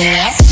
there.